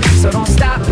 so don't stop.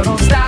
It, so don't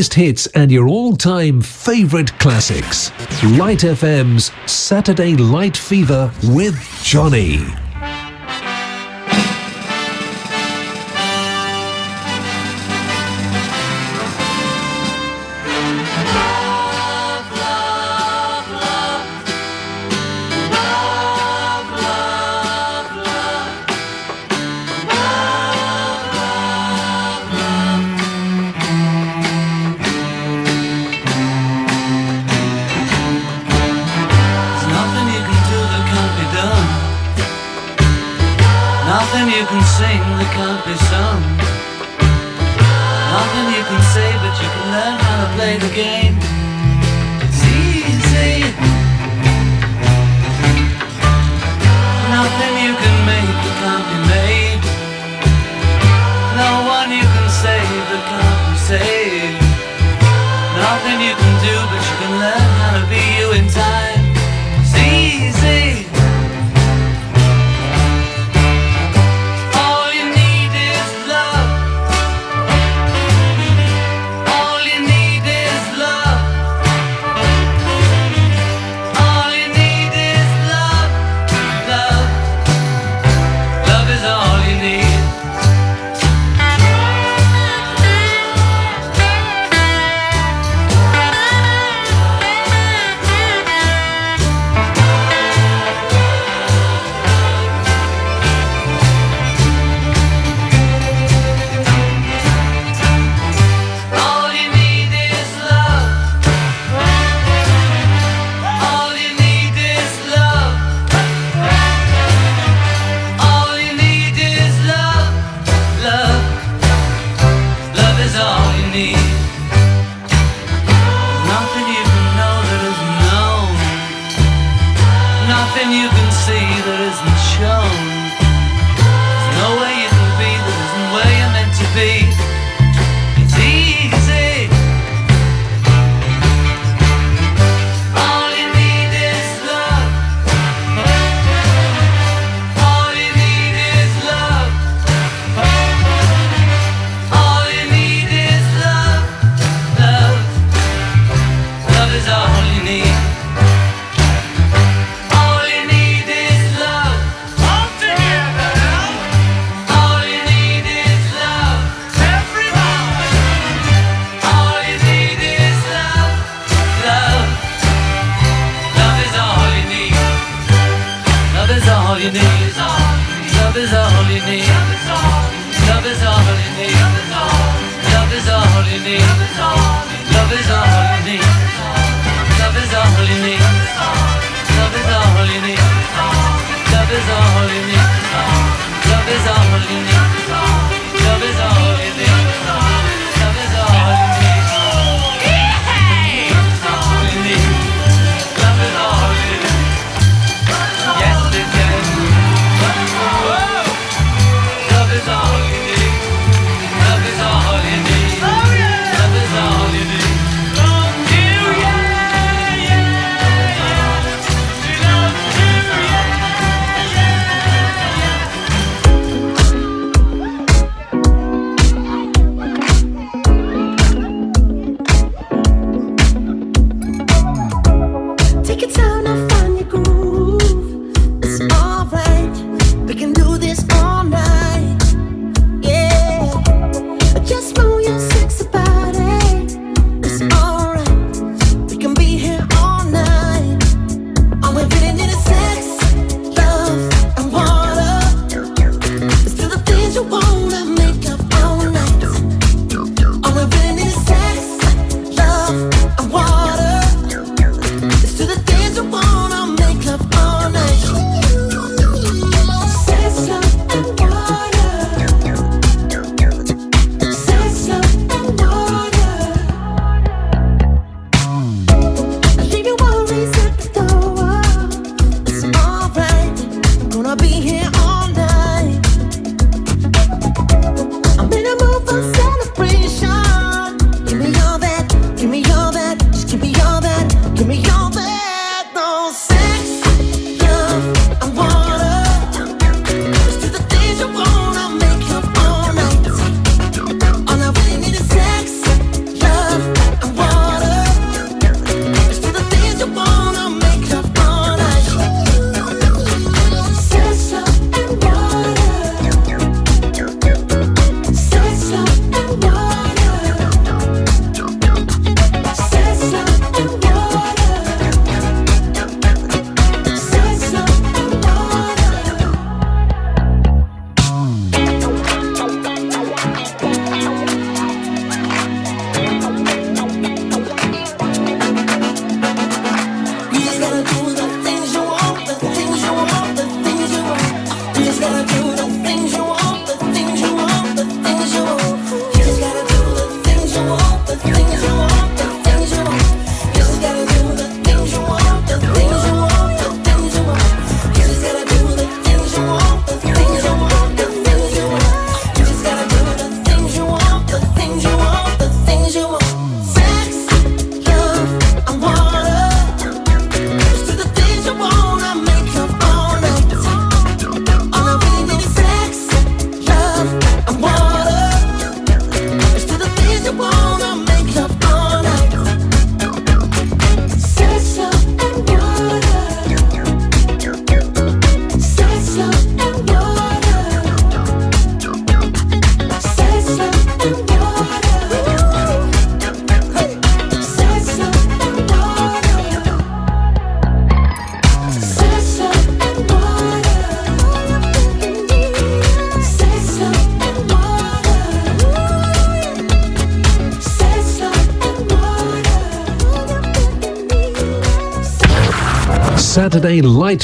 Biggest hits and your all time favourite classics. Light FM's Saturday Light Fever with Johnny.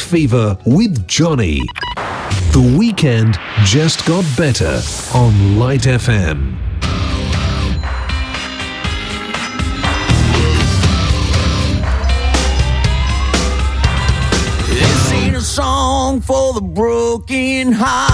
Fever with Johnny. The weekend just got better on Light FM. This ain't a song for the broken hearted.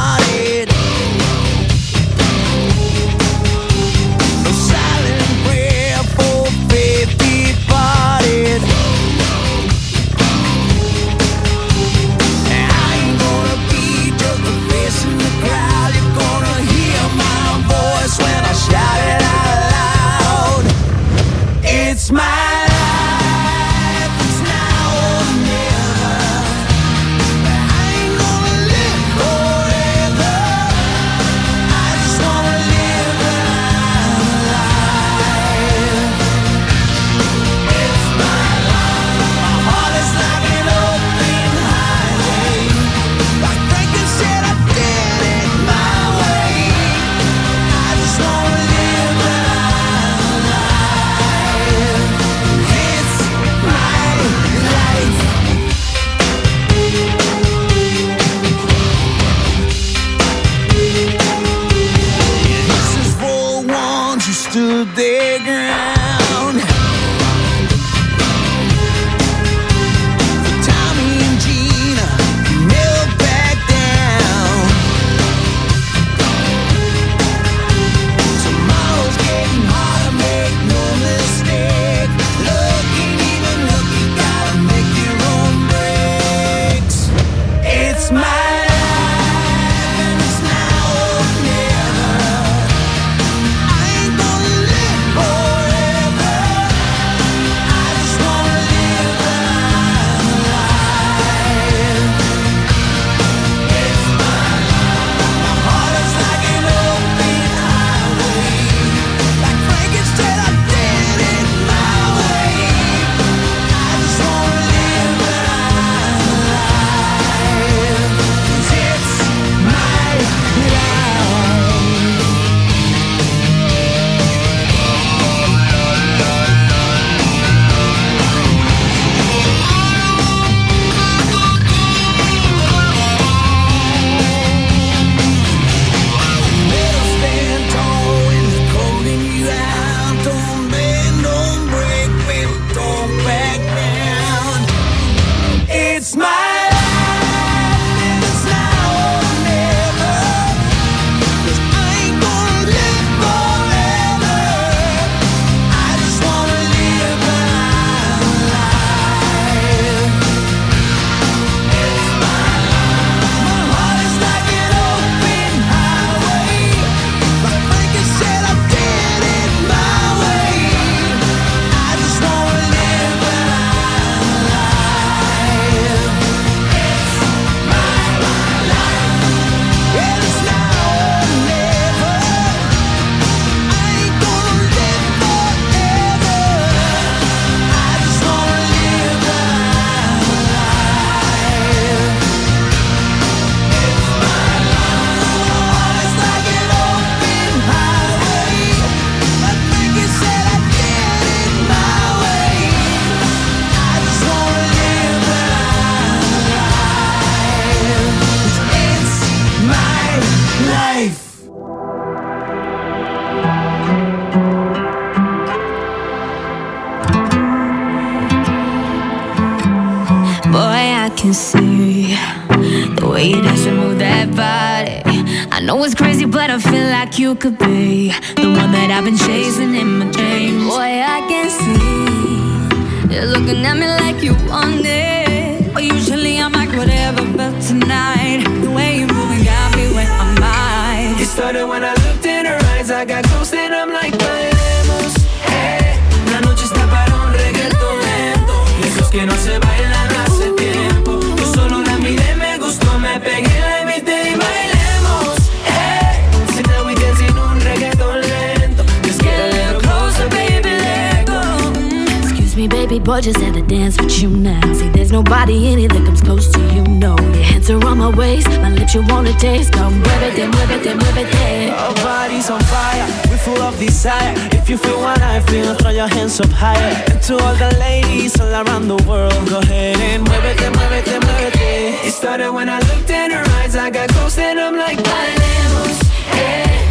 you wanna taste. Come whip it, then whip it, then whip it, yeah. Our bodies on fire, we're full of desire. If you feel what I feel, throw your hands up higher. And to all the ladies all around the world, go ahead and move it, then whip it, then whip it. It started when I looked in her eyes, I got close and I'm like, Bailemos, yeah.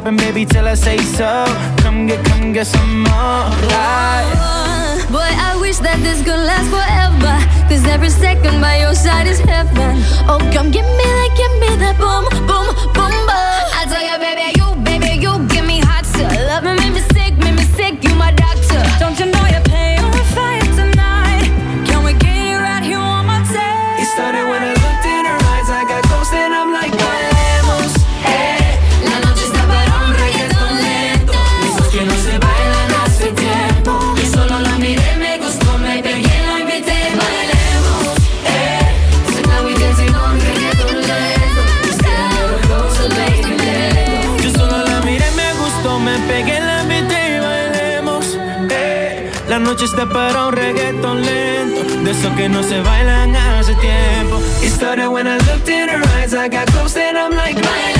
popping, baby, till I say so. Come get, come get some more. Life. Boy, I wish that this could last forever. Cause every second by your side is heaven. Oh, come give me that, give me that boom, boom. noche está para un reggaeton lento. De esos que no se bailan hace tiempo. It started when I looked in her eyes I got close and I'm like,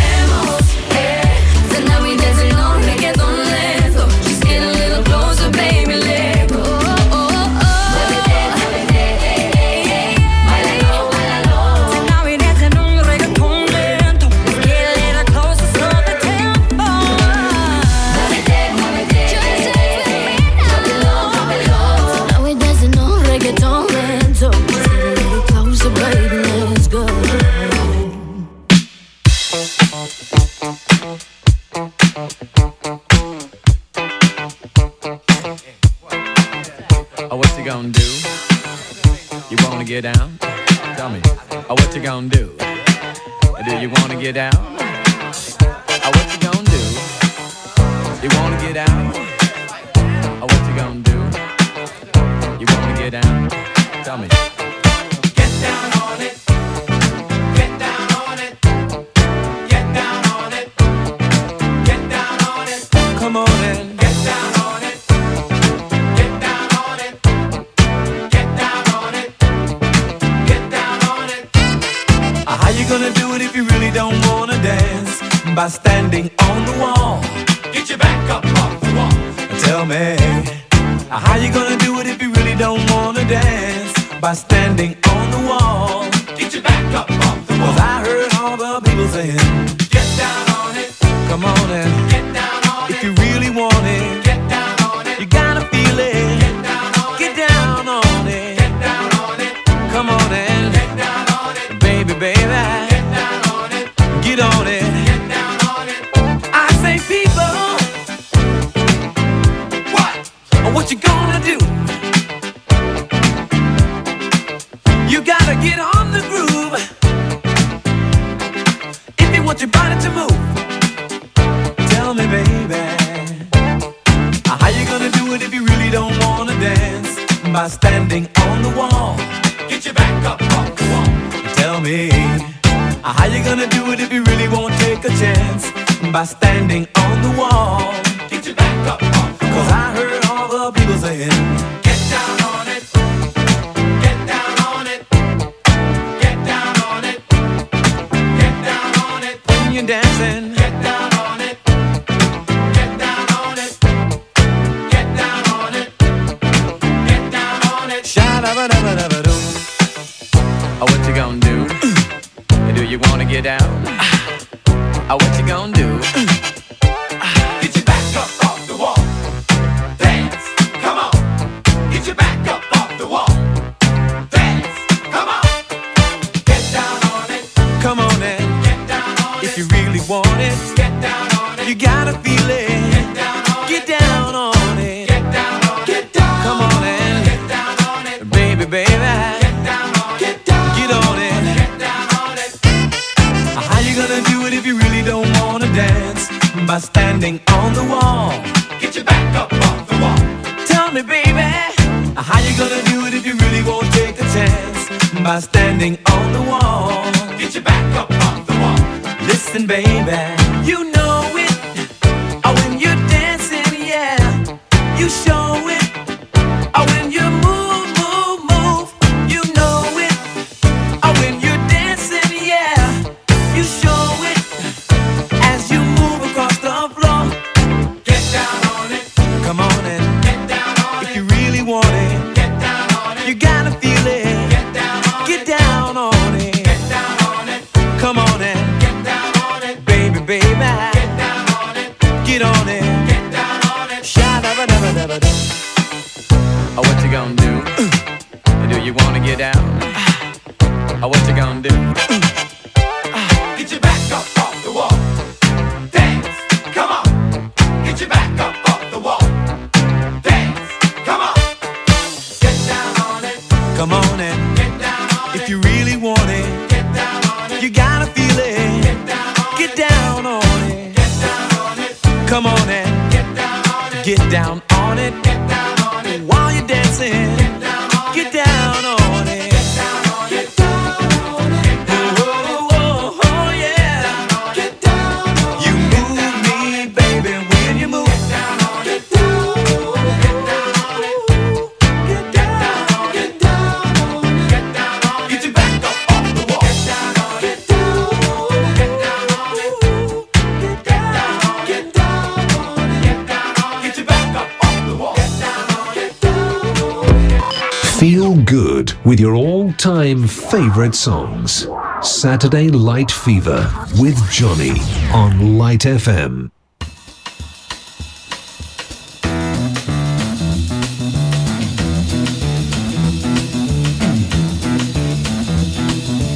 Saturday Light Fever with Johnny on Light FM.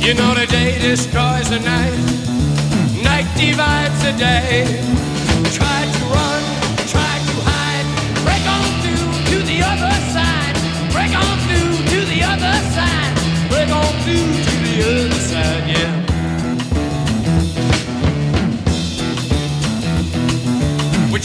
You know the day destroys the night, night divides the day.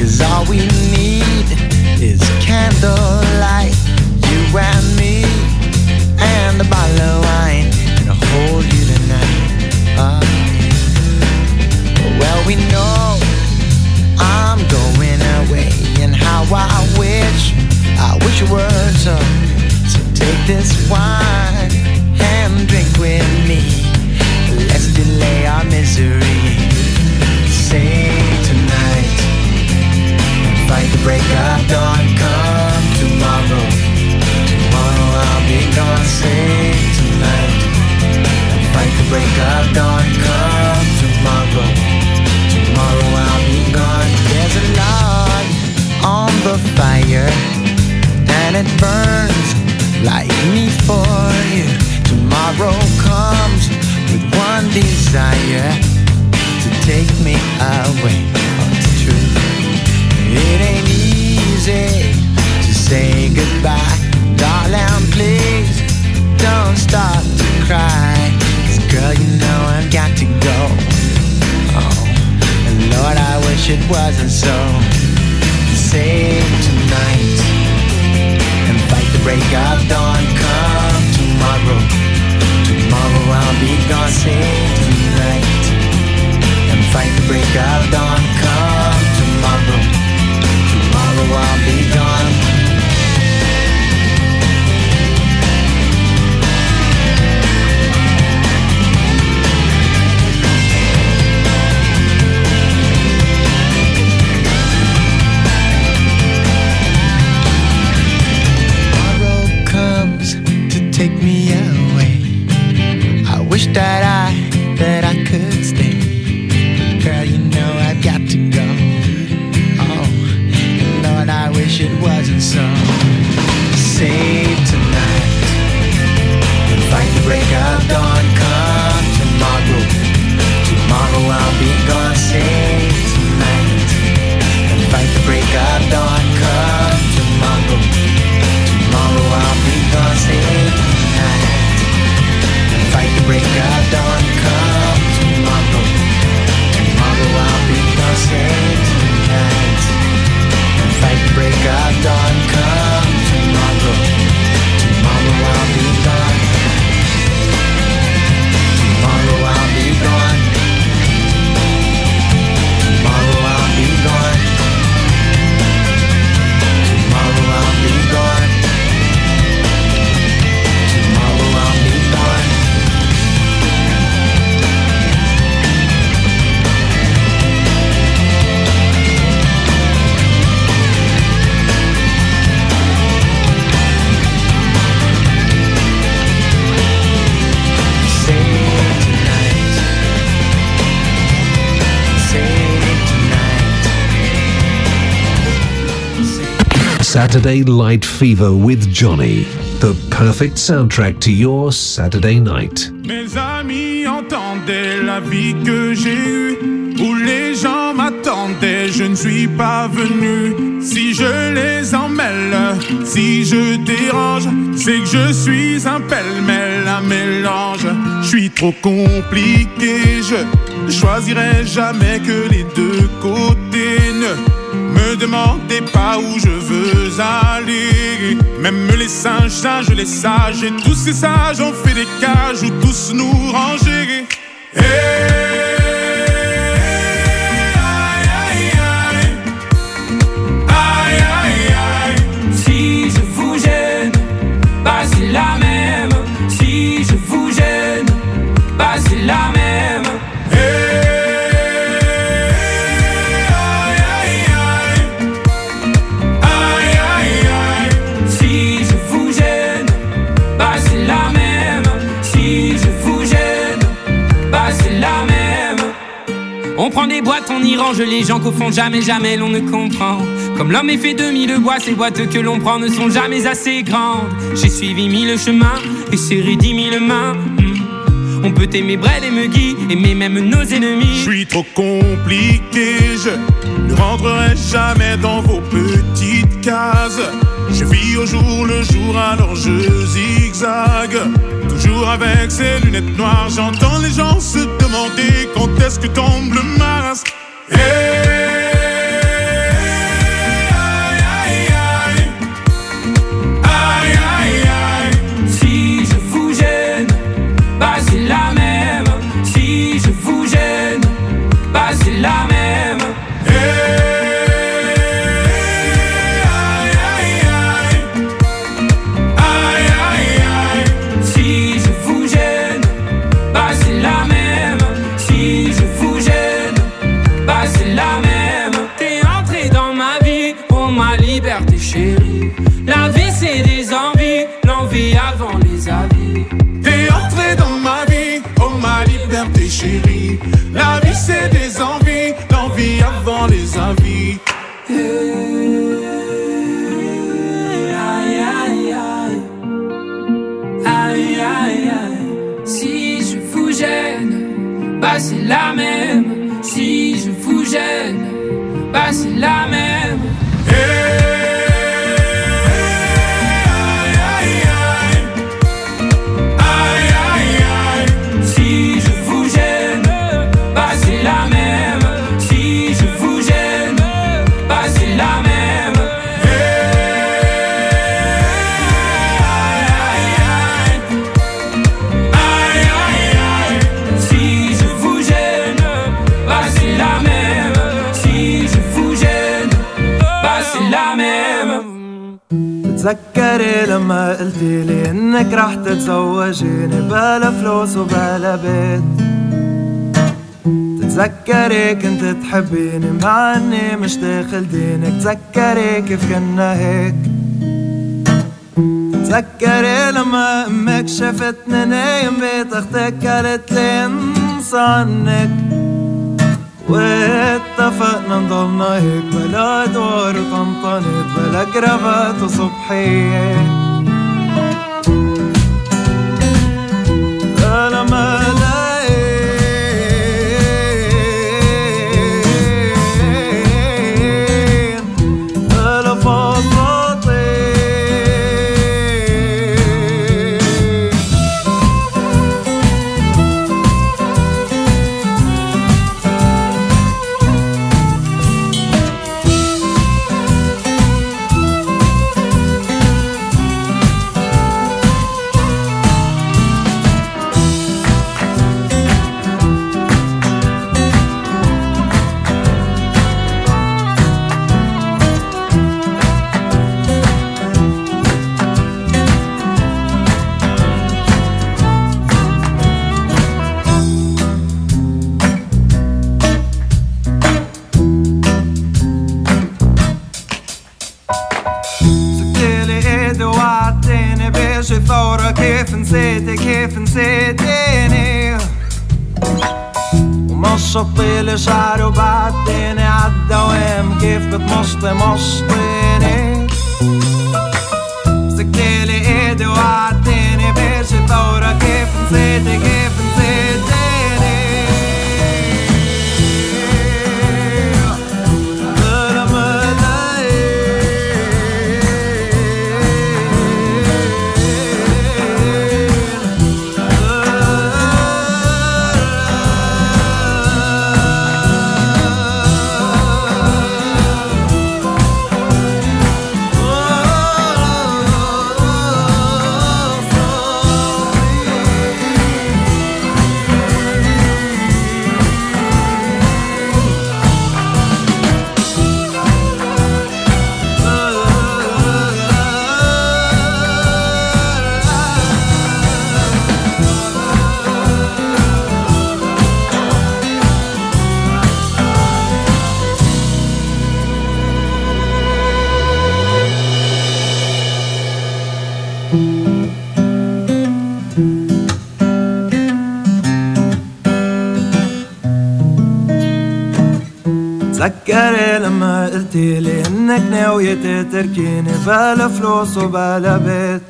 Cause all we need is candlelight, you and me, and a bottle of wine, and I'll hold you tonight. Uh, well, we know I'm going away, and how I wish, I wish it were so. So take this wine. Break of dawn. Come tomorrow. Tomorrow I'll be gone. Say tonight fight the break of dawn. Come tomorrow. Tomorrow I'll be gone. There's a log on the fire and it burns like me for you. Tomorrow comes with one desire to take me away. It wasn't so. Save tonight and fight the break of dawn. Come tomorrow. Tomorrow I'll be gone. Save tonight and fight the break of dawn. Come tomorrow. Tomorrow I'll be gone. Saturday Light Fever with Johnny. The perfect soundtrack to your Saturday night. Mes amis entendaient la vie que j'ai eue, où les gens m'attendaient, je ne suis pas venu. Si je les emmêle, si je dérange, c'est que je suis un pêle-mêle, un mélange. Je suis trop compliqué, je choisirai jamais que les deux côtés. Ne demandez pas où je veux aller. Même les singes, singes, les sages, et tous ces sages ont fait des cages où tous nous ranger. Les gens qu'au fond jamais, jamais l'on ne comprend. Comme l'homme est fait de mille bois, ces boîtes que l'on prend ne sont jamais assez grandes. J'ai suivi mille chemins et serré dix mille mains. Hmm. On peut aimer Brel et Muggy, aimer même nos ennemis. Je suis trop compliqué, je ne rentrerai jamais dans vos petites cases. Je vis au jour le jour, alors je zigzague. Toujours avec ces lunettes noires, j'entends les gens se demander quand est-ce que tombe le masque. Ei! Chérie. La vie c'est des envies, l'envie avant les aïe. Si je vous gêne, bah c'est la même. Si je vous gêne, bah c'est la même. تتذكري لما قلتي لي إنك رح تتزوجيني بلا فلوس وبلا بيت؟ تتذكري كنت تحبيني مع إني مش داخل دينك؟ تذكري كيف كنا هيك؟ تذكري لما أمك شافتني نايم بيت أختك قالت لي انسى عنك. واتفقنا نضلنا هيك بلا ادوار وطنطنت بلا كرافات وصبحية بلا ناوية تتركيني بلا فلوس وبلا بيت.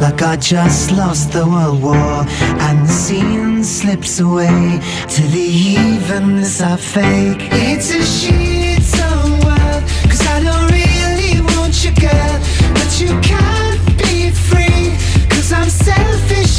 like I just lost the world war, and the scene slips away to the evenness I fake. It's a shit so wild, cause I don't really want you, girl, but you can't be free, cause I'm selfish.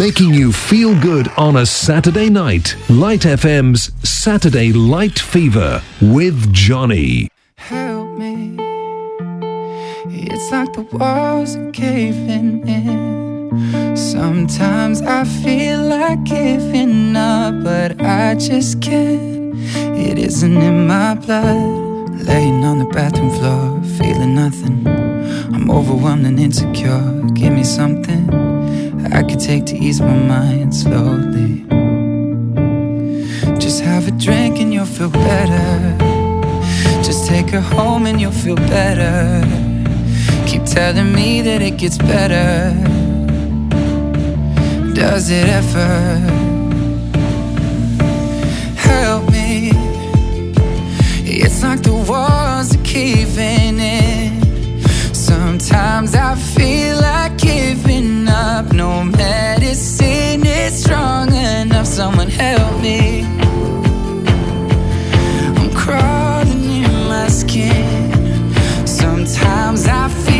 Making you feel good on a Saturday night. Light FM's Saturday Light Fever with Johnny. help me. It's like the walls are caving in. Sometimes I feel like giving up, but I just can't. It isn't in my blood. Laying on the bathroom floor, feeling nothing. I'm overwhelmed and insecure. Give me something I could take to ease my mind slowly. Just have a drink and you'll feel better. Just take her home and you'll feel better. Keep telling me that it gets better. Does it ever? Help me. It's like the walls are caving in. Sometimes I feel like giving up. No medicine is strong enough. Someone help me. I'm crawling in my skin. Sometimes I feel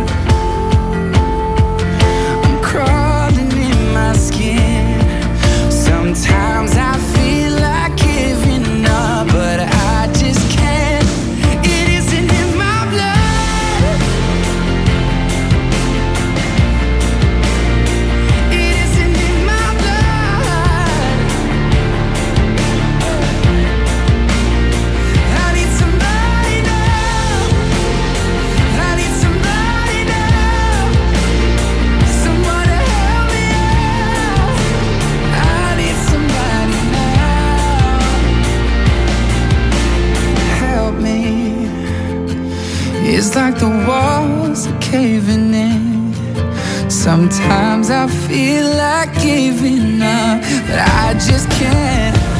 Sometimes I feel like giving up, but I just can't.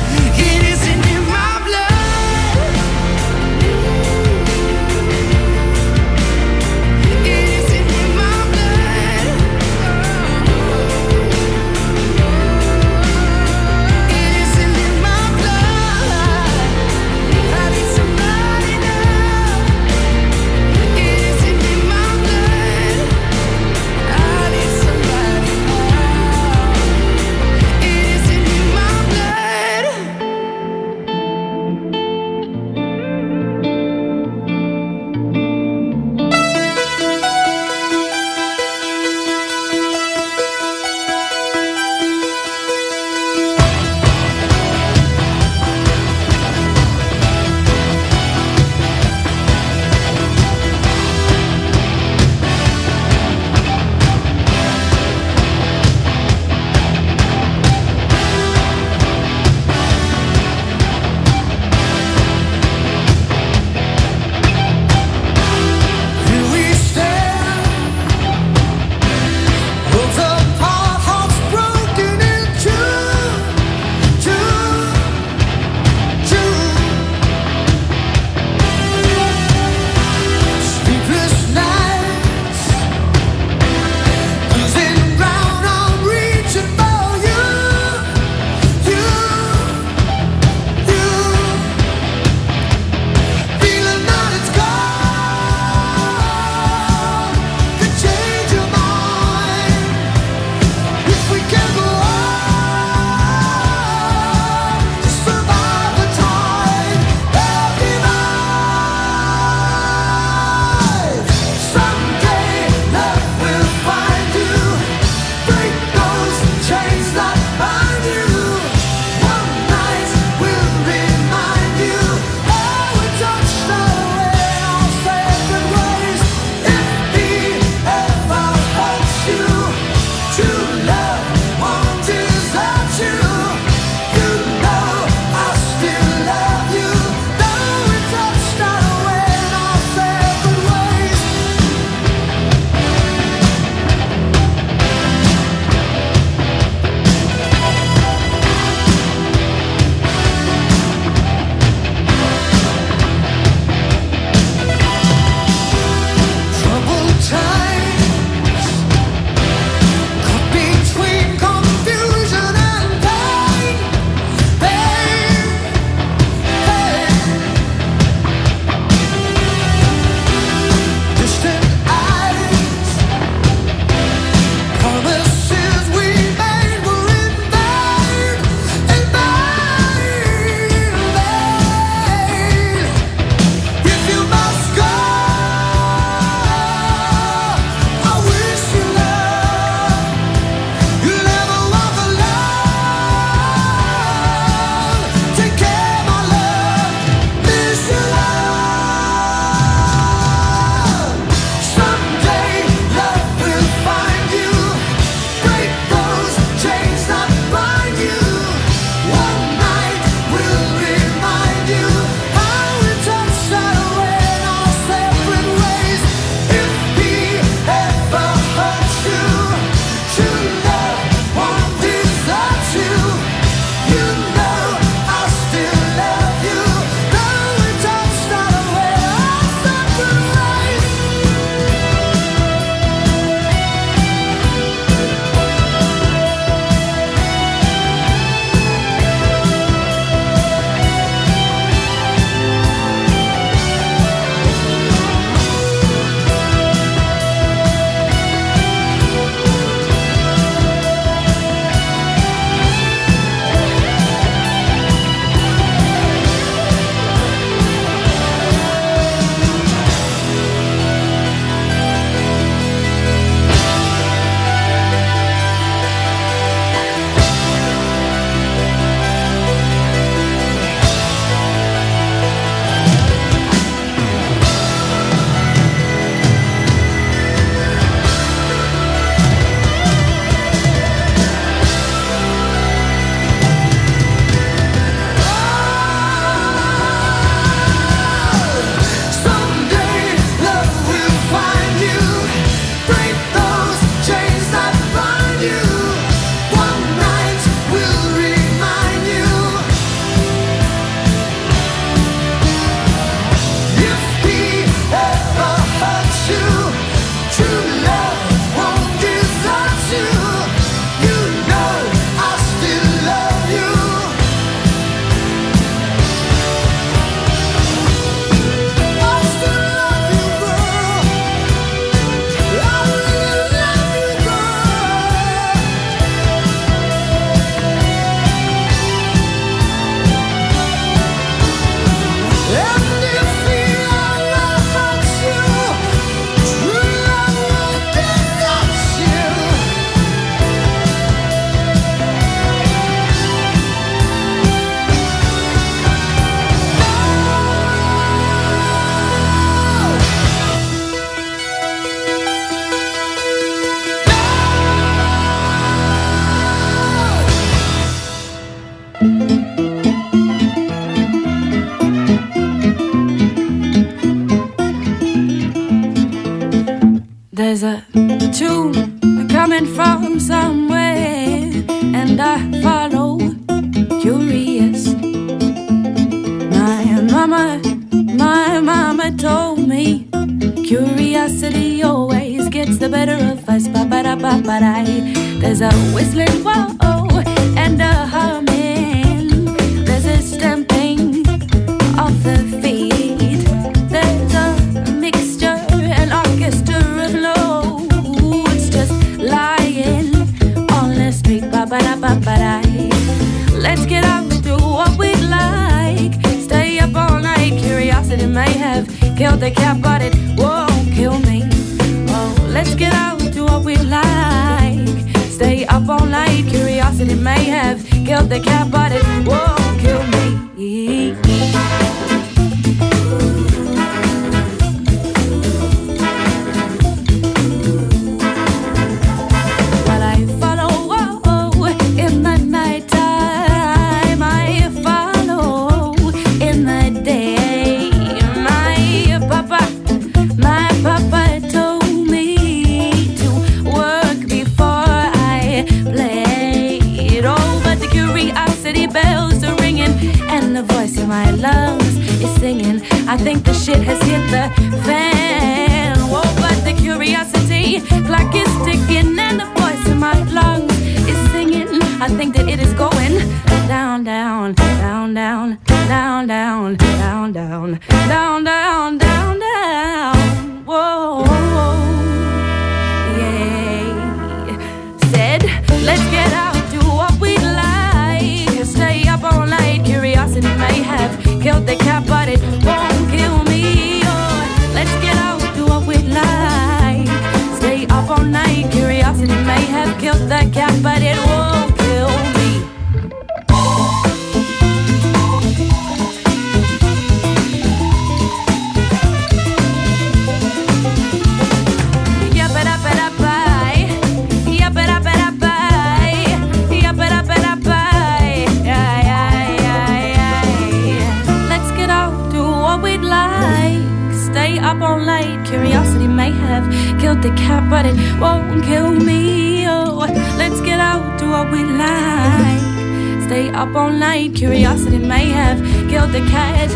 curiosity may have killed the cat.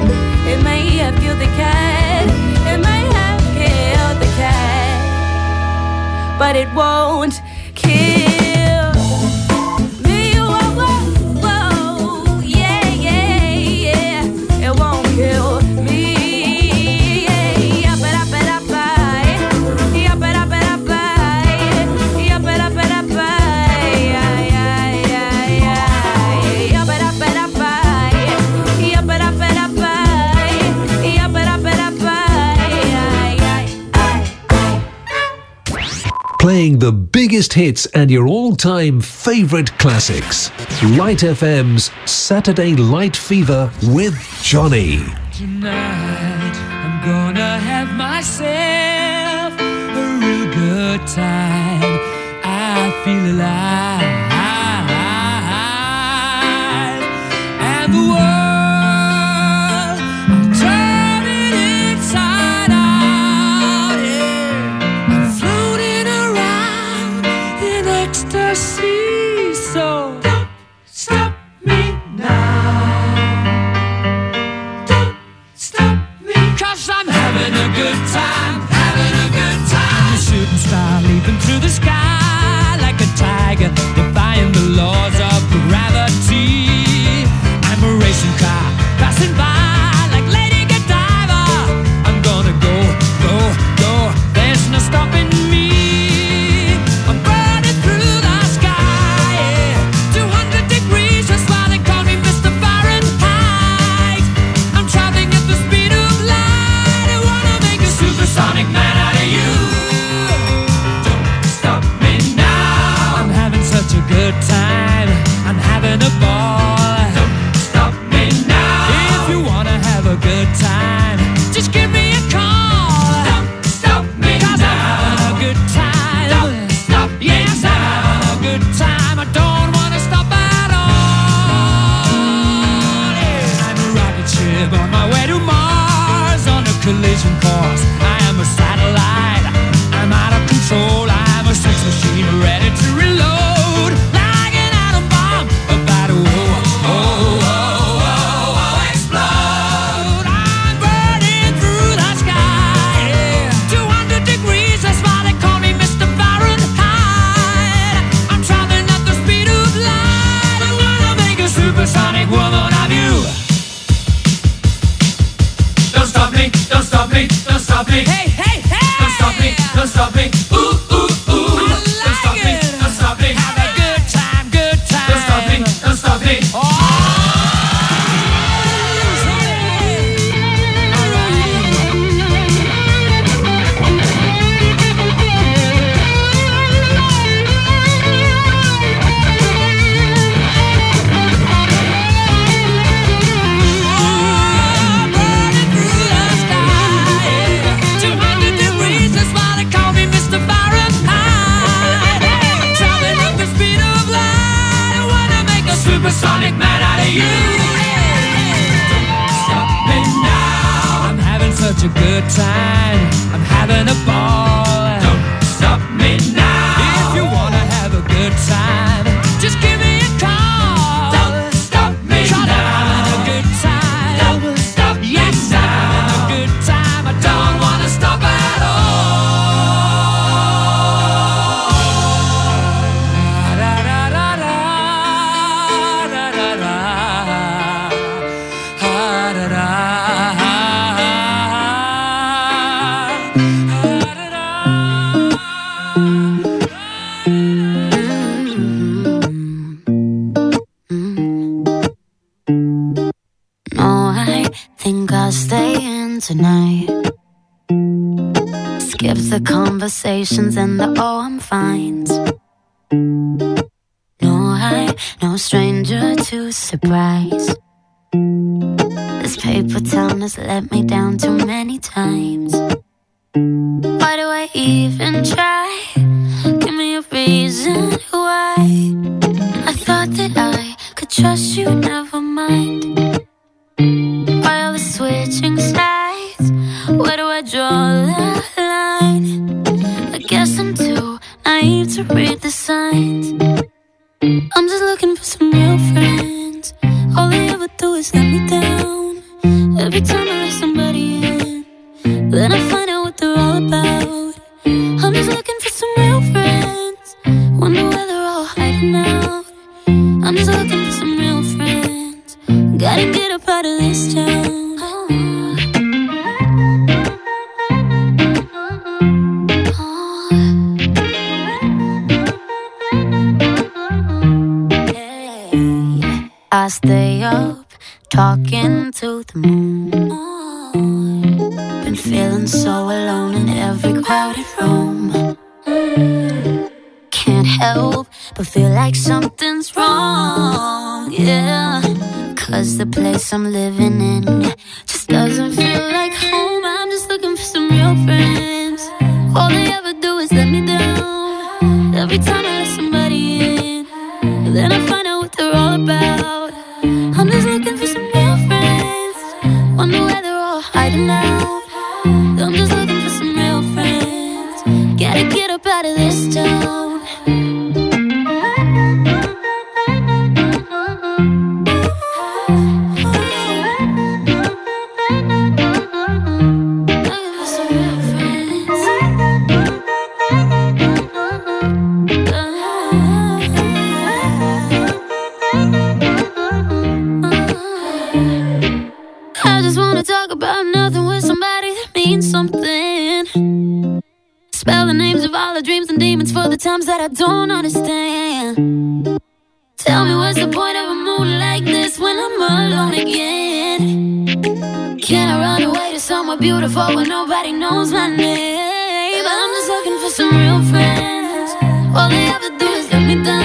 It may have killed the cat. It may have killed the cat. But it won't playing the biggest hits and your all time favourite classics. Light FM's Saturday Light Fever with Johnny. Tonight, I'm gonna have myself a real good time. I feel alive. leaping through the sky like a tiger, defying the laws of gravity. I'm a racing car passing by. Me, time. Conversations and the oh, I'm fine. No, I, no stranger to surprise. This paper town has let me down too many times. Why do I even try? Give me a reason why. I thought that I could trust you, never mind. While we're switching sides, where do I draw the line? Naive to read the signs. I'm just looking for some real friends. All they ever do is let me down. Every time I let somebody in, then I find out what they're all about. I'm just looking for some real friends. Wonder where they're all hiding out. I'm just looking for some real friends. Gotta get up out of this town. I stay up talking to the moon. Been feeling so alone in every crowded room. Can't help but feel like something's wrong. Yeah. Cause the place I'm living in just doesn't feel like home. I'm just looking for some real friends. All they ever do is let me down. Every time I let somebody in, then I find out what they're all about. Hiding out. I'm just looking for some real friends. Gotta get up out of this town. Spell the names of all the dreams and demons for the times that I don't understand. Tell me what's the point of a moon like this when I'm alone again? Can I run away to somewhere beautiful where nobody knows my name? I'm just looking for some real friends. All they ever do is let me down.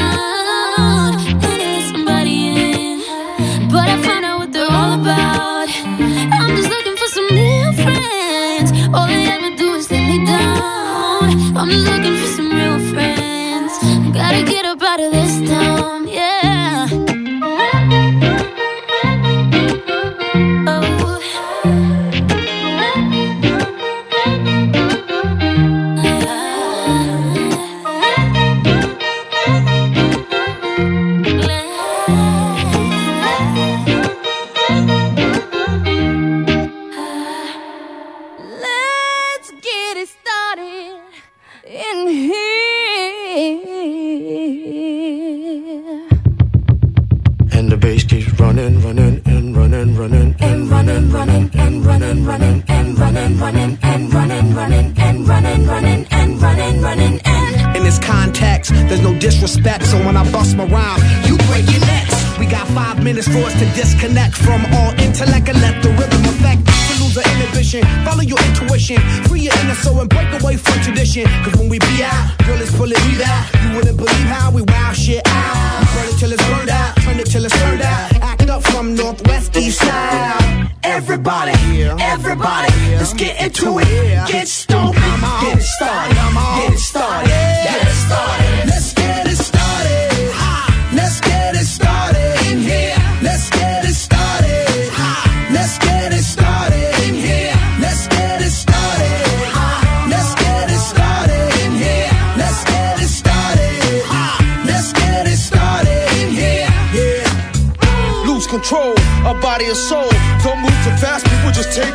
I'm looking for some real friends. Gotta get up out of this town, yeah. running and running, running and running, running and running, running and. In this context, there's no disrespect, so when I bust my rhyme, you break your necks. We got five minutes for us to disconnect from all intellect and let the rhythm affect lose the inhibition. Follow your intuition, free your inner soul and break away from tradition. Cause when we be out, girl, it's pulling me out. You wouldn't believe how we wow shit out. We burn it till it's burned out, turn it till it's turned out. Act up from Northwest East Side. Everybody, everybody, let's get into it. Get stoked, get it started, get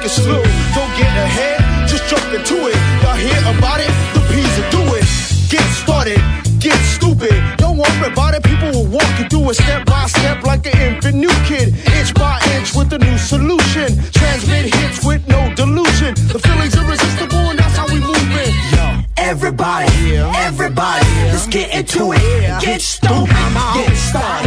it slow. Don't get ahead, just jump into it. Y'all hear about it? The Peas will do it. Get started, get stupid. Don't worry about it, people will walk you through it step by step like an infant new kid. Inch by inch with a new solution. Transmit hits with no delusion. The feeling's irresistible and that's how we move it. Yo. Everybody, everybody, let's get into it. Get stoked, get started,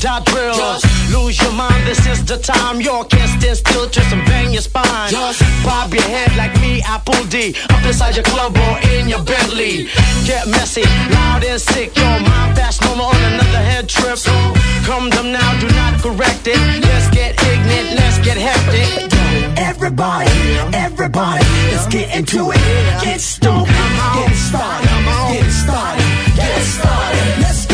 dot drill. Lose your mind, this is the time. You can't stand still, twist and bang your spine. Just bob your head like me, Apple D. Up inside your club or in your Bentley. Get messy, loud and sick. Your mind fast, no more on another head trip. So come them now, do not correct it. Let's get ignorant, let's get hectic. Everybody, everybody, let's get into it. Get stoked, get started, get started, get started. Let's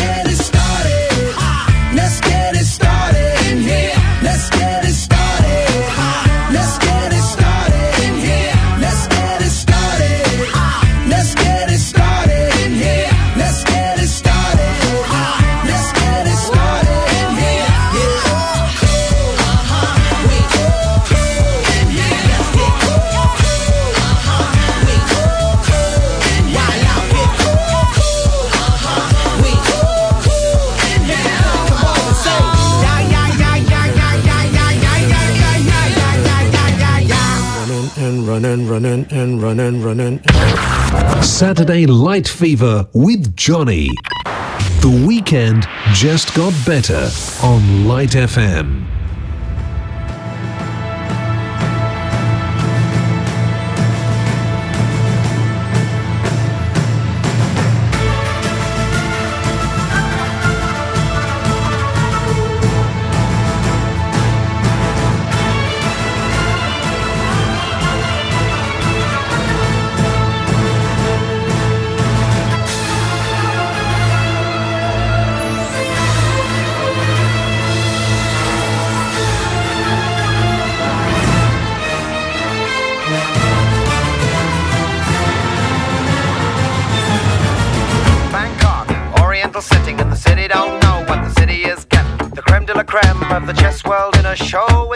running, and running, running. Saturday Light Fever with Johnny. The weekend just got better on Light FM. Show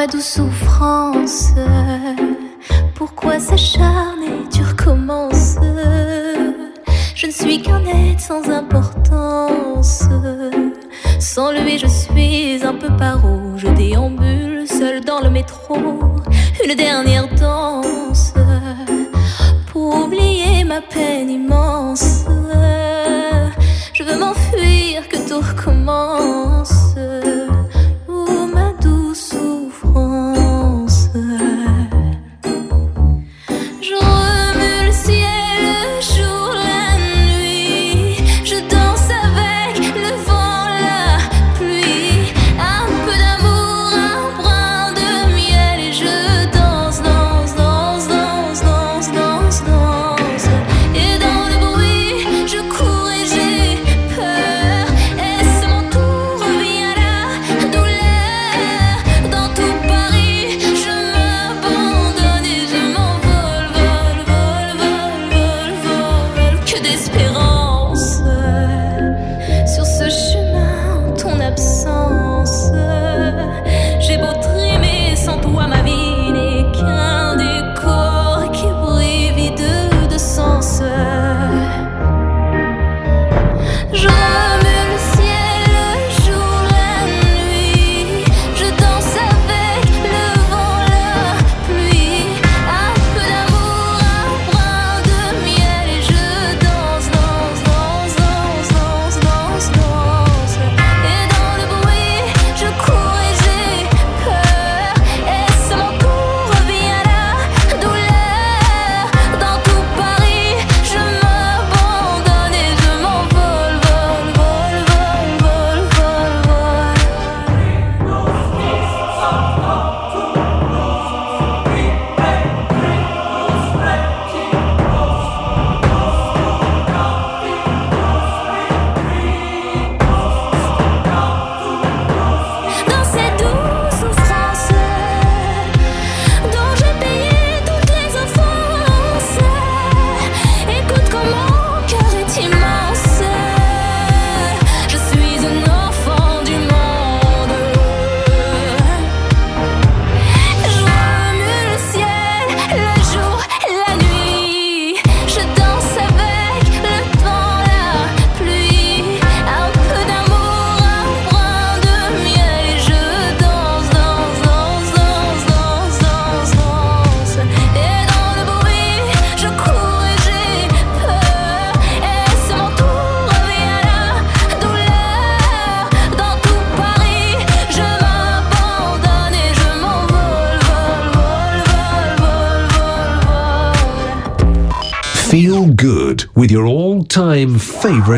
ma souffrance. Pourquoi s'acharner, tu recommences Je ne suis qu'un être sans un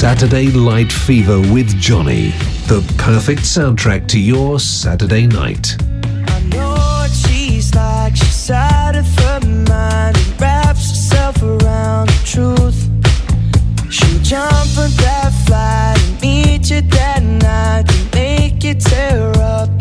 Saturday Light Fever with Johnny, the perfect soundtrack to your Saturday night. I know she's like she's out of her mind and wraps herself around the truth. She'll jump on that flight and meet you that night and make you tear up.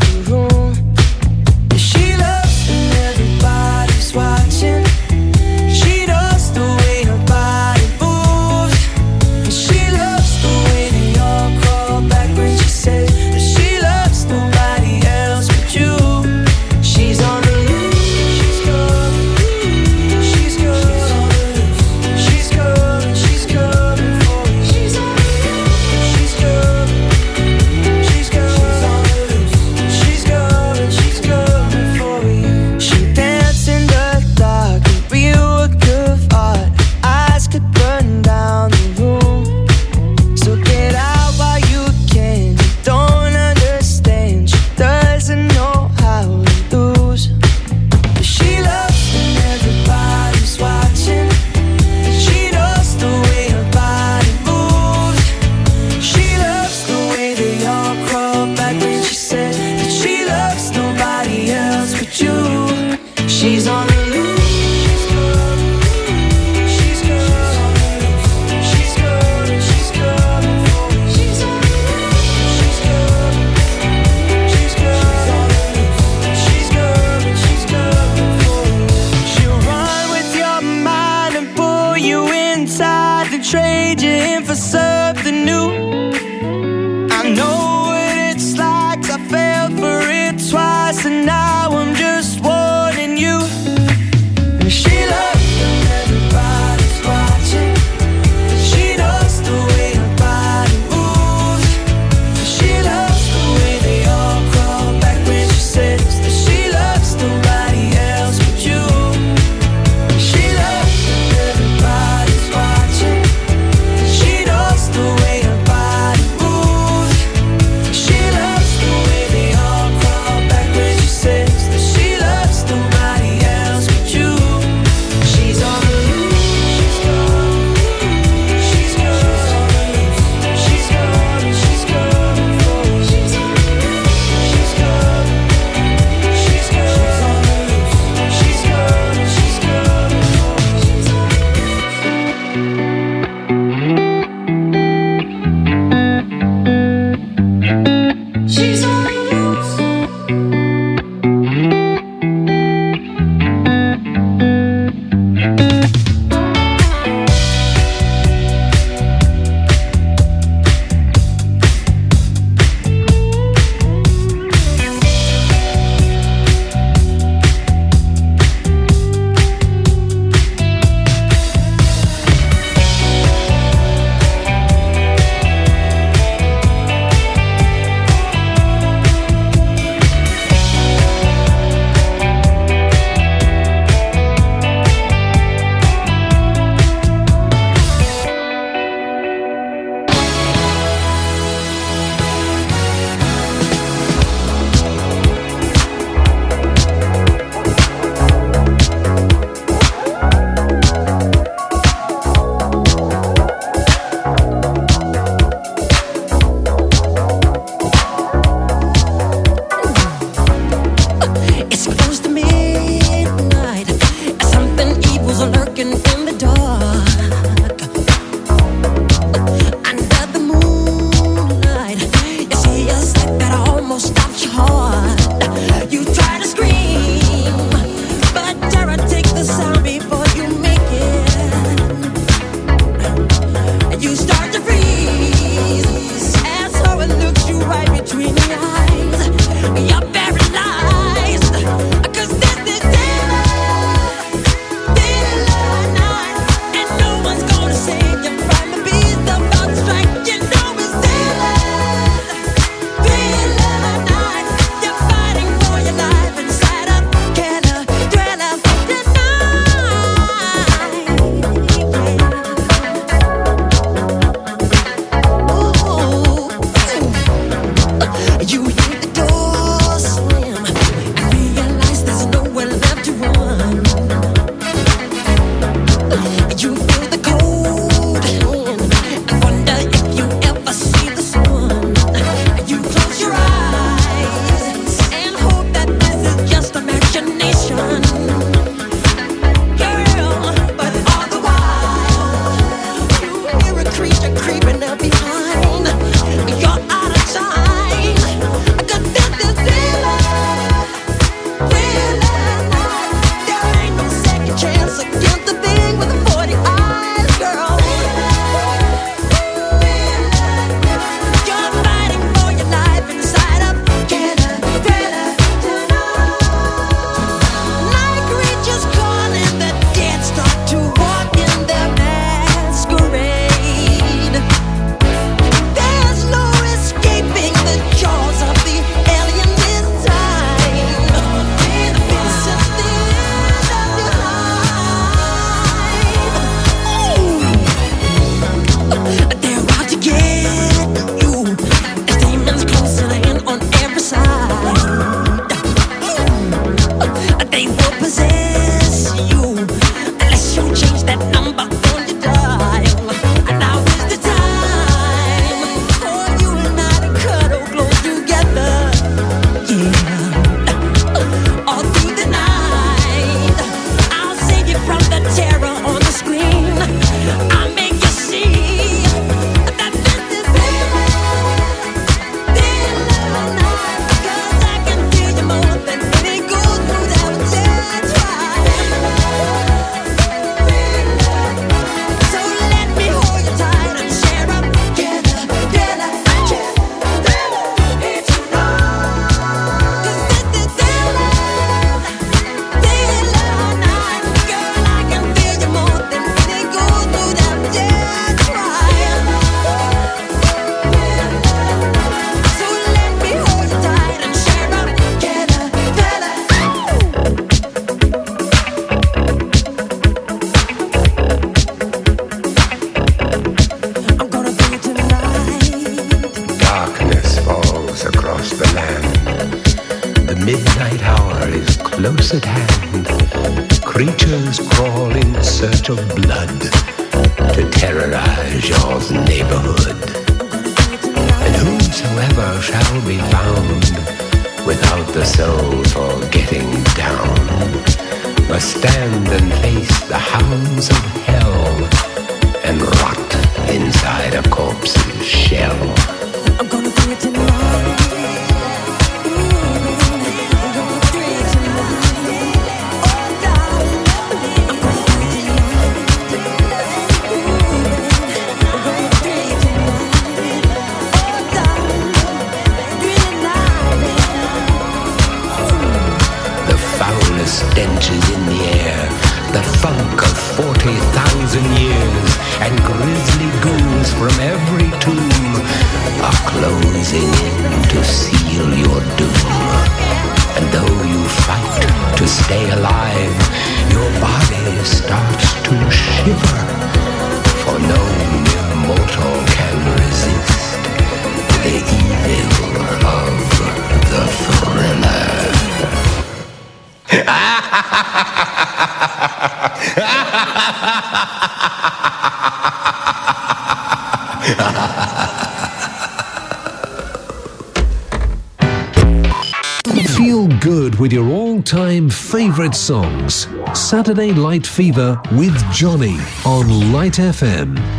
Songs. Saturday Light Fever with Johnny on Light FM.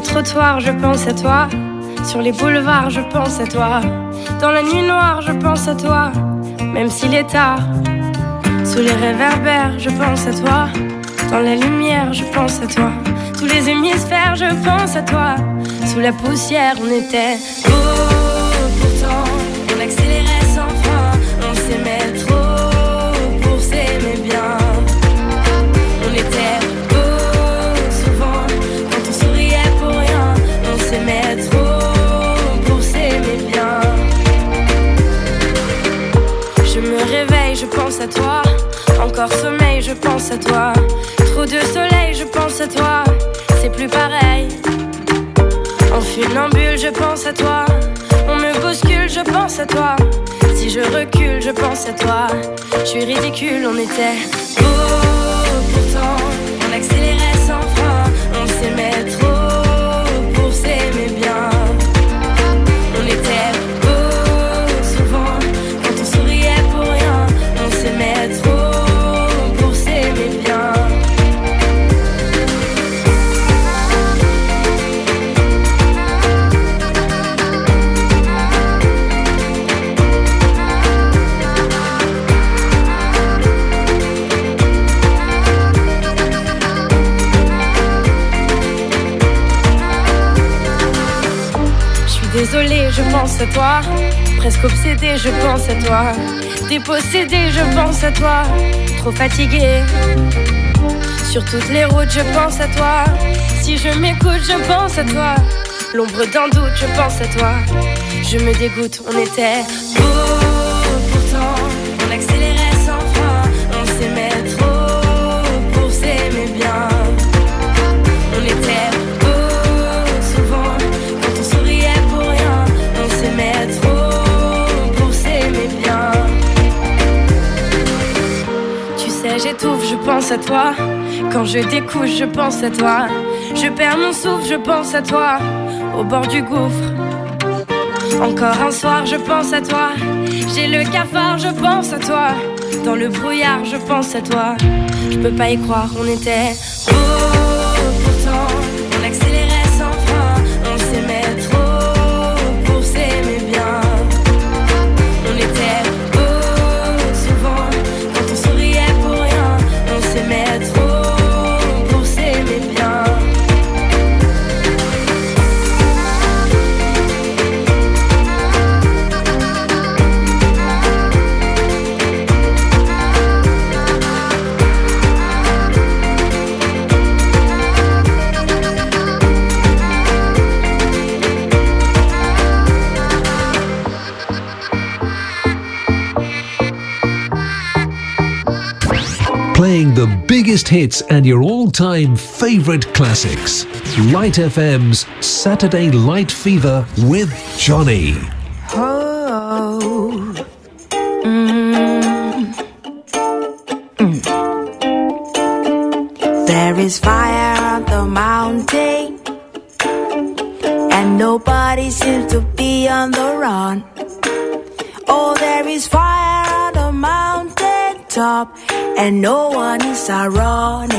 Trottoirs, je pense à toi. Sur les boulevards, je pense à toi. Dans la nuit noire, je pense à toi. Même s'il est tard. Sous les réverbères, je pense à toi. Dans la lumière, je pense à toi. Tous les hémisphères, je pense à toi. Sous la poussière, on était beau. Encore sommeil, je pense à toi. Trop de soleil, je pense à toi. C'est plus pareil. En funambule, je pense à toi. On me bouscule, je pense à toi. Si je recule, je pense à toi. Je suis ridicule, on était beau je pense à toi. Presque obsédée, je pense à toi. Dépossédée, je pense à toi. Trop fatiguée. Sur toutes les routes, je pense à toi. Si je m'écoute, je pense à toi. L'ombre d'un doute, je pense à toi. Je me dégoûte, on était beau pense à toi. Quand je découche, je pense à toi. Je perds mon souffle, je pense à toi. Au bord du gouffre. Encore un soir, je pense à toi. J'ai le cafard, je pense à toi. Dans le brouillard, je pense à toi. Je peux pas y croire, on était Playing the biggest hits and your all time favourite classics. Light FM's Saturday Light Fever with Johnny. Oh. Mm. Mm. There is fire on the mountain, and nobody seems to be on the run. Oh, there is fire on the mountain top, and no one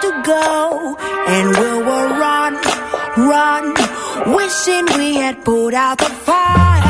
to go. And we will run, run, wishing we had put out the fire.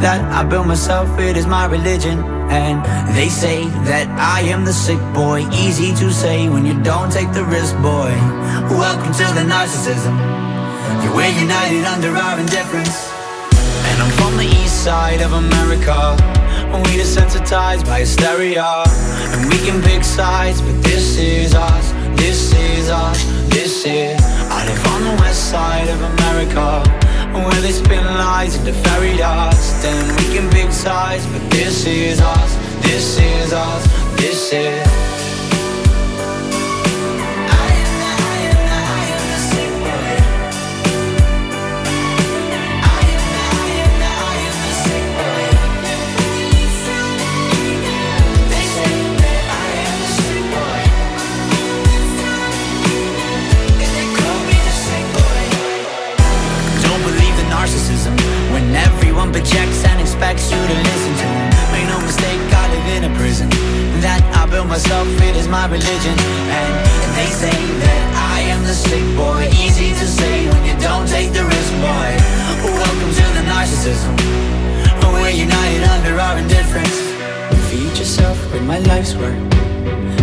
that I built myself, it is my religion. And they say that I am the sick boy. Easy to say when you don't take the risk, boy. Welcome to the narcissism. We're united under our indifference. And I'm from the east side of America. We desensitized by hysteria. And we can pick sides, but this is us. This is us. This is. I live on the west side of America. Where they spin lies into fairy dust. And we can big sides, but this is us. This is us. This is. Projects and expects you to listen to. Make no mistake, I live in a prison that I built myself. It is my religion, and they say that I am the sick boy. Easy to say when you don't take the risk, boy. Welcome to the narcissism. We're united under our indifference. Feed yourself with my life's work.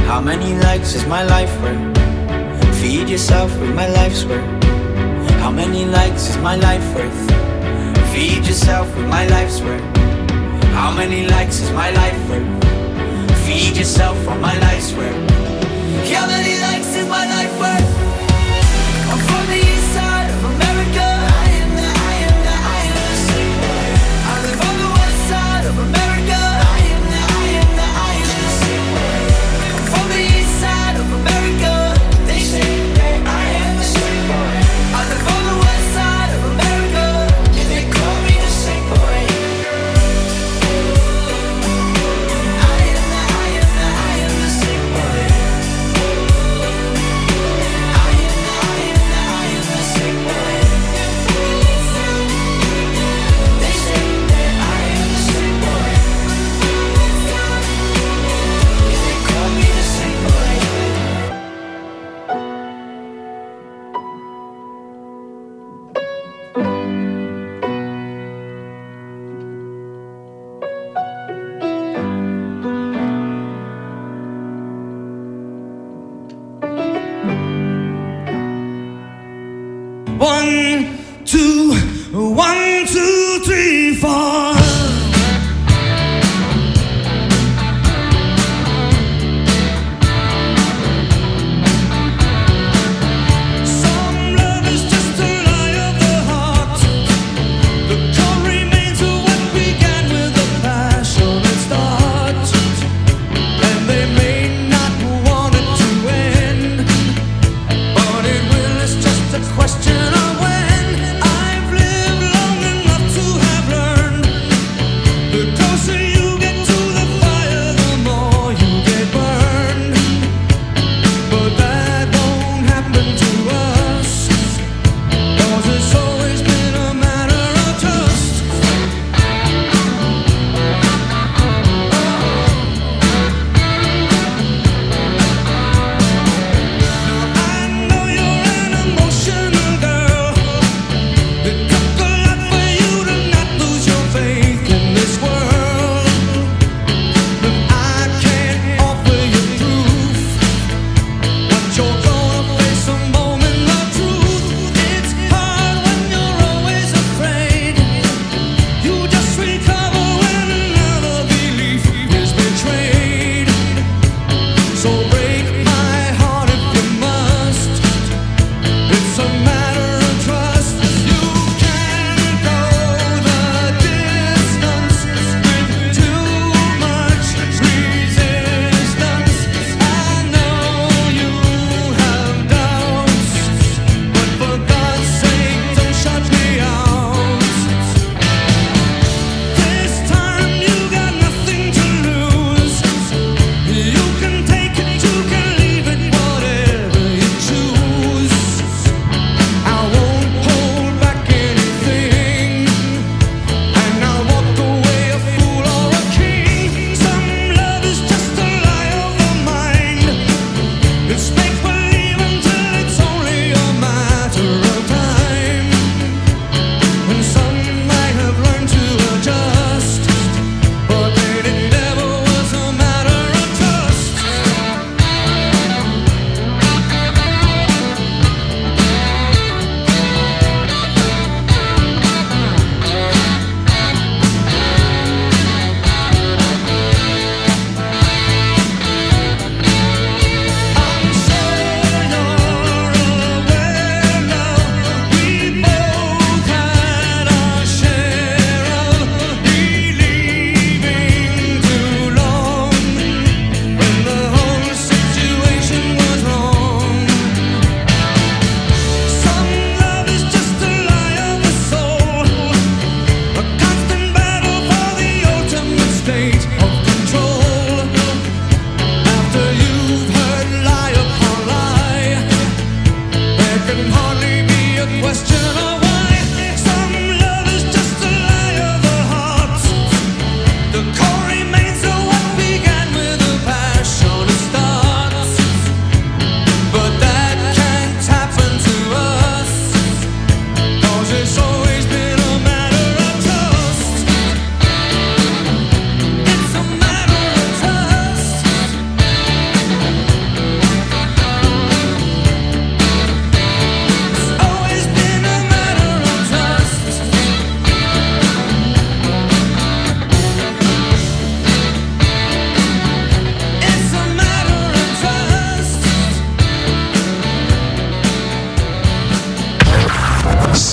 How many likes is my life worth? Feed yourself with my life's work. How many likes is my life worth? Feed yourself with my life's worth. How many likes is my life worth? Feed yourself on my life's worth. How many likes is my life worth?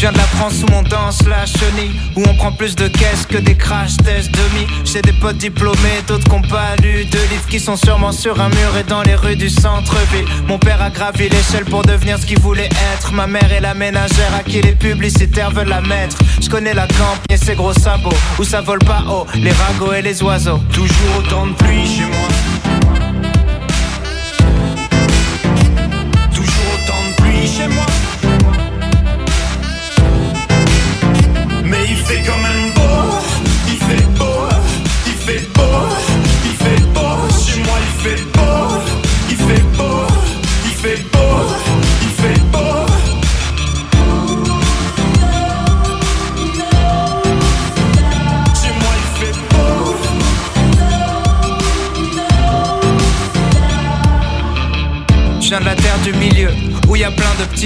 Je viens de la France où on danse la chenille, où on prend plus de caisses que des crash tests demi. J'ai des potes diplômés, d'autres qu'on pas lu, deux livres qui sont sûrement sur un mur et dans les rues du centre-ville. Mon père a gravi l'échelle pour devenir ce qu'il voulait être. Ma mère est la ménagère à qui les publicitaires veulent la mettre. Je connais la campagne et ses gros sabots, où ça vole pas haut, les ragots et les oiseaux. Toujours autant de pluie chez moi.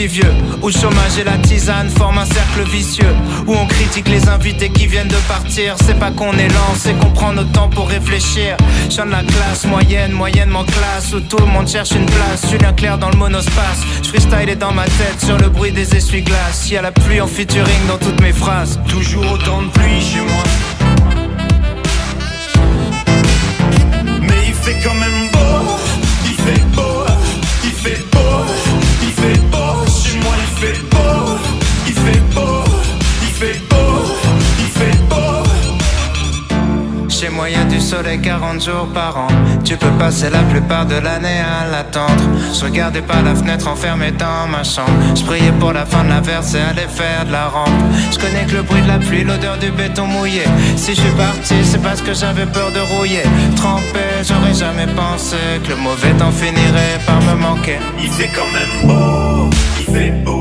suis vieux. Chômage et la tisane forment un cercle vicieux Où on critique les invités qui viennent de partir. C'est pas qu'on est lent, c'est qu'on prend notre temps pour réfléchir. Je de la classe moyenne, moyenne moyennement classe. Où tout le monde cherche une place, Julien Claire dans le monospace. Je freestyle est dans ma tête sur le bruit des essuie-glaces. Y'a la pluie en featuring dans toutes mes phrases. Toujours autant de pluie chez moi. soleil 40 jours par an. Tu peux passer la plupart de l'année à l'attendre. Je regardais par la fenêtre enfermé dans ma chambre. Je priais pour la fin de l'averse et aller faire de la rampe. Je connais que le bruit de la pluie, l'odeur du béton mouillé. Si je suis parti, c'est parce que j'avais peur de rouiller. Trempé, j'aurais jamais pensé que le mauvais temps finirait par me manquer. Il fait quand même beau, il fait beau.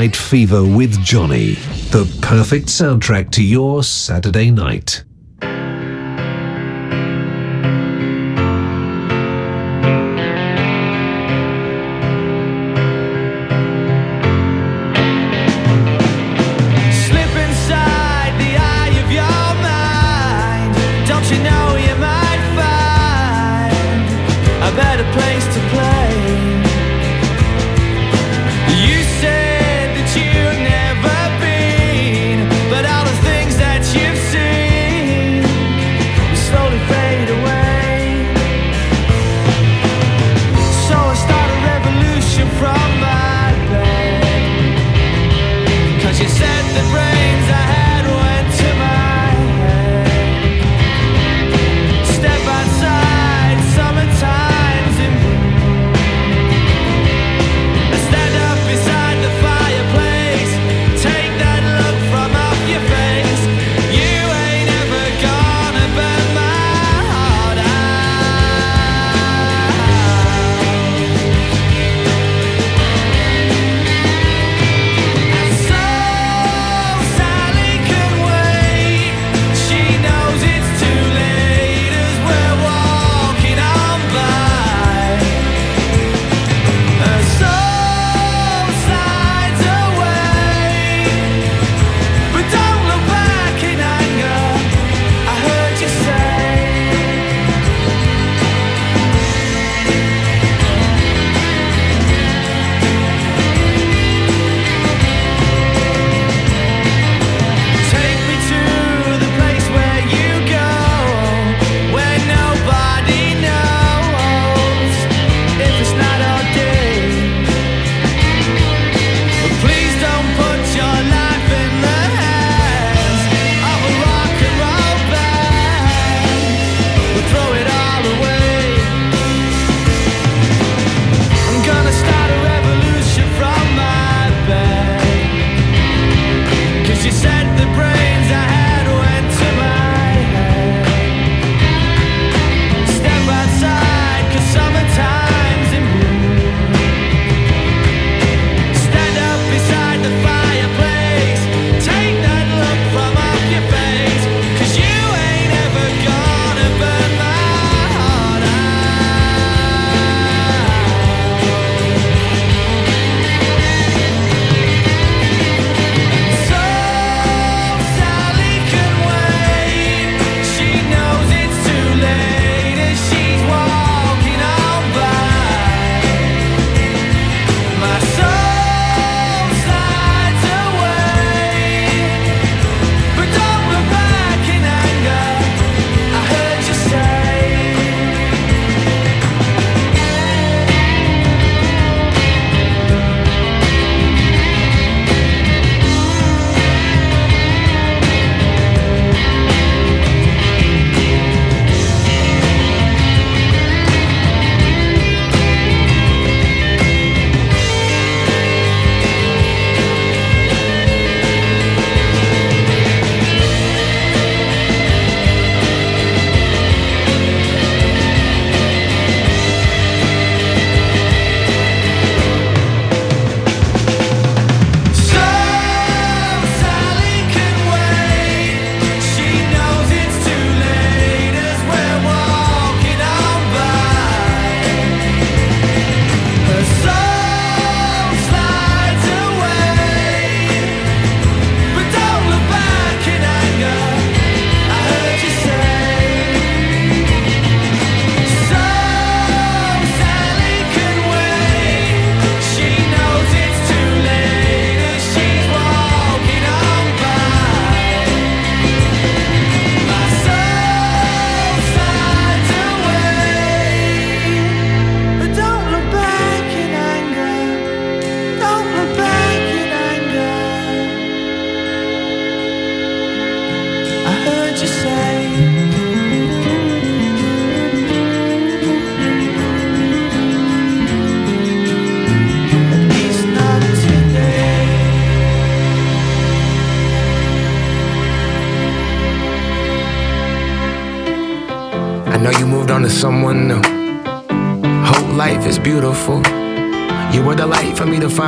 Night Fever with Johnny, the perfect soundtrack to your Saturday night.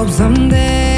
hope someday.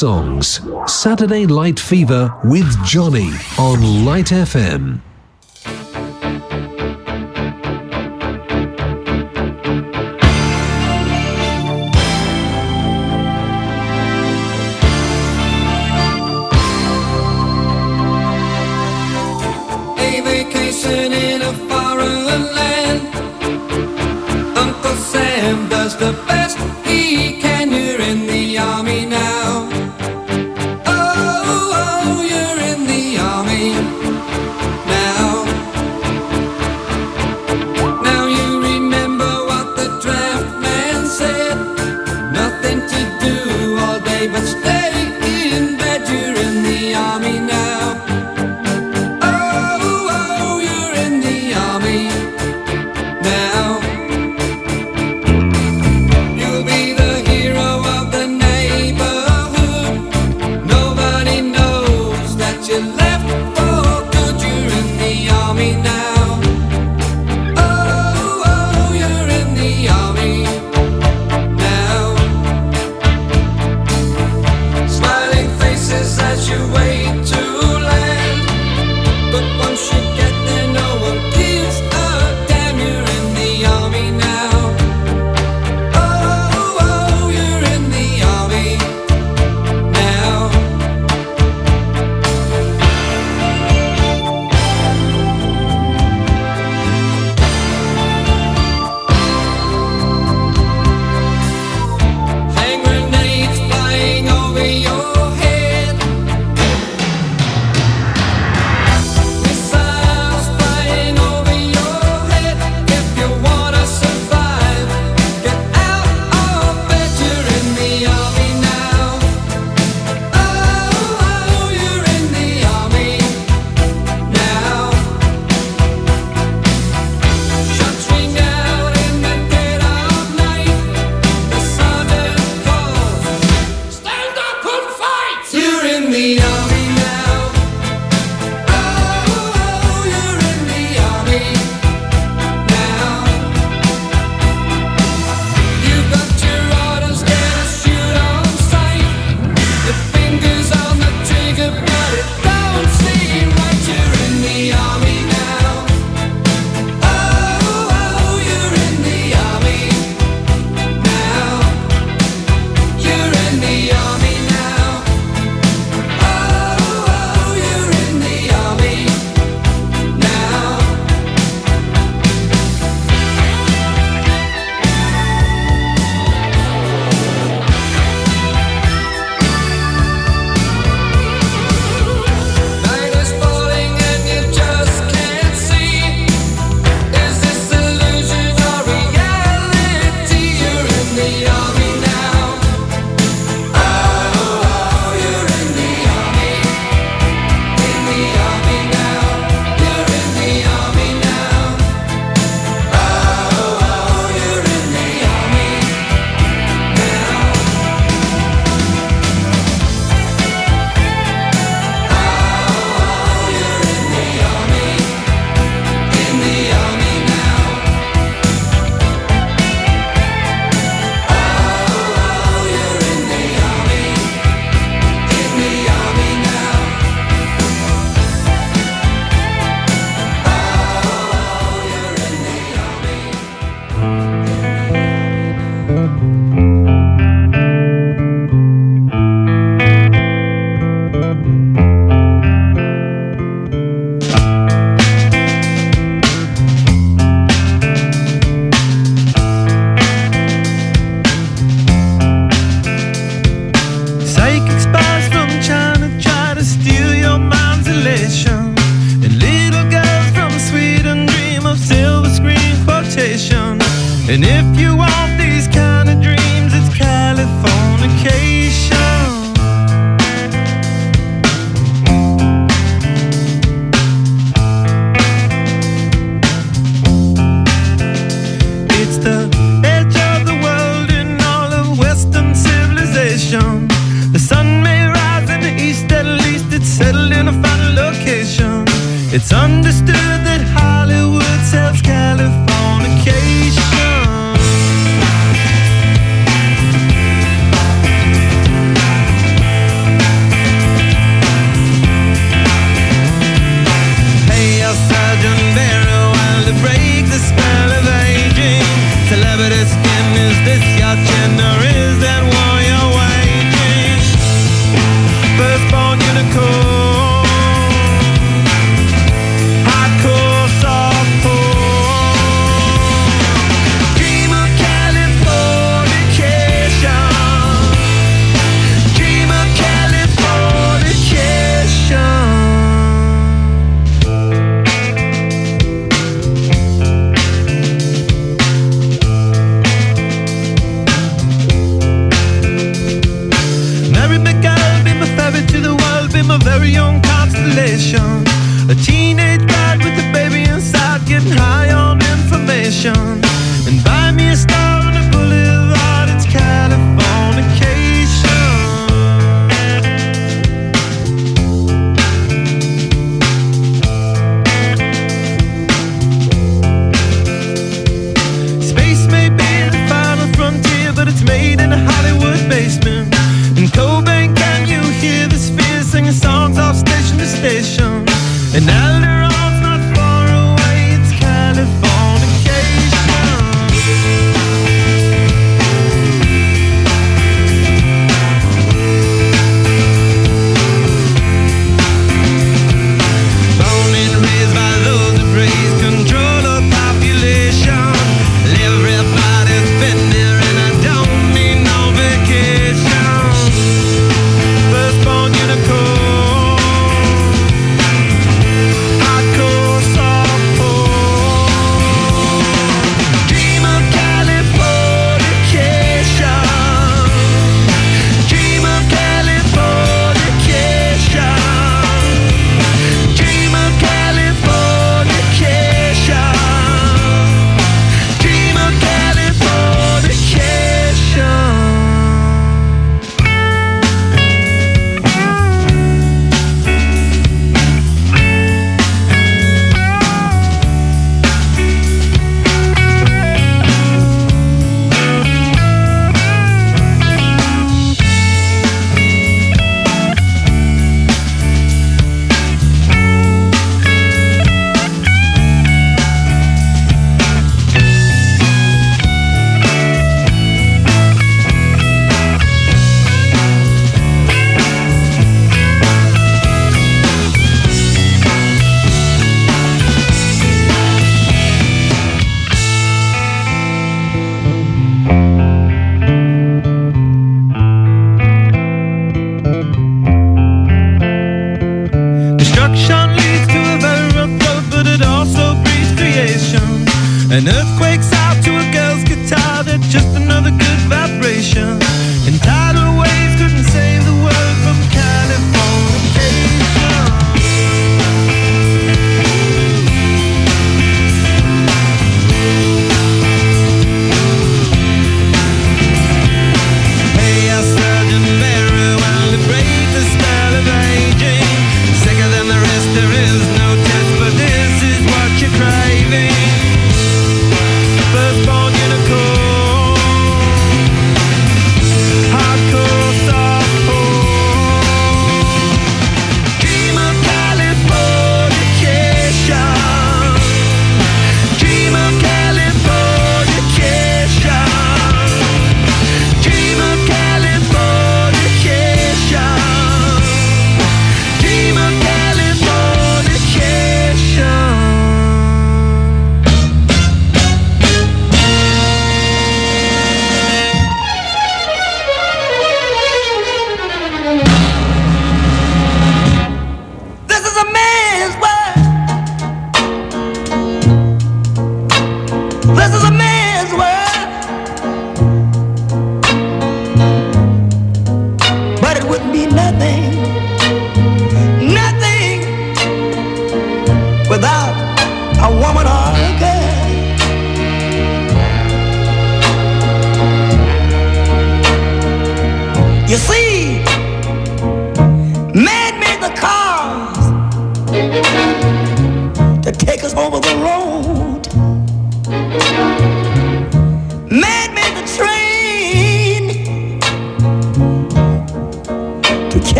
songs. Saturday Light Fever with Johnny on Light FM.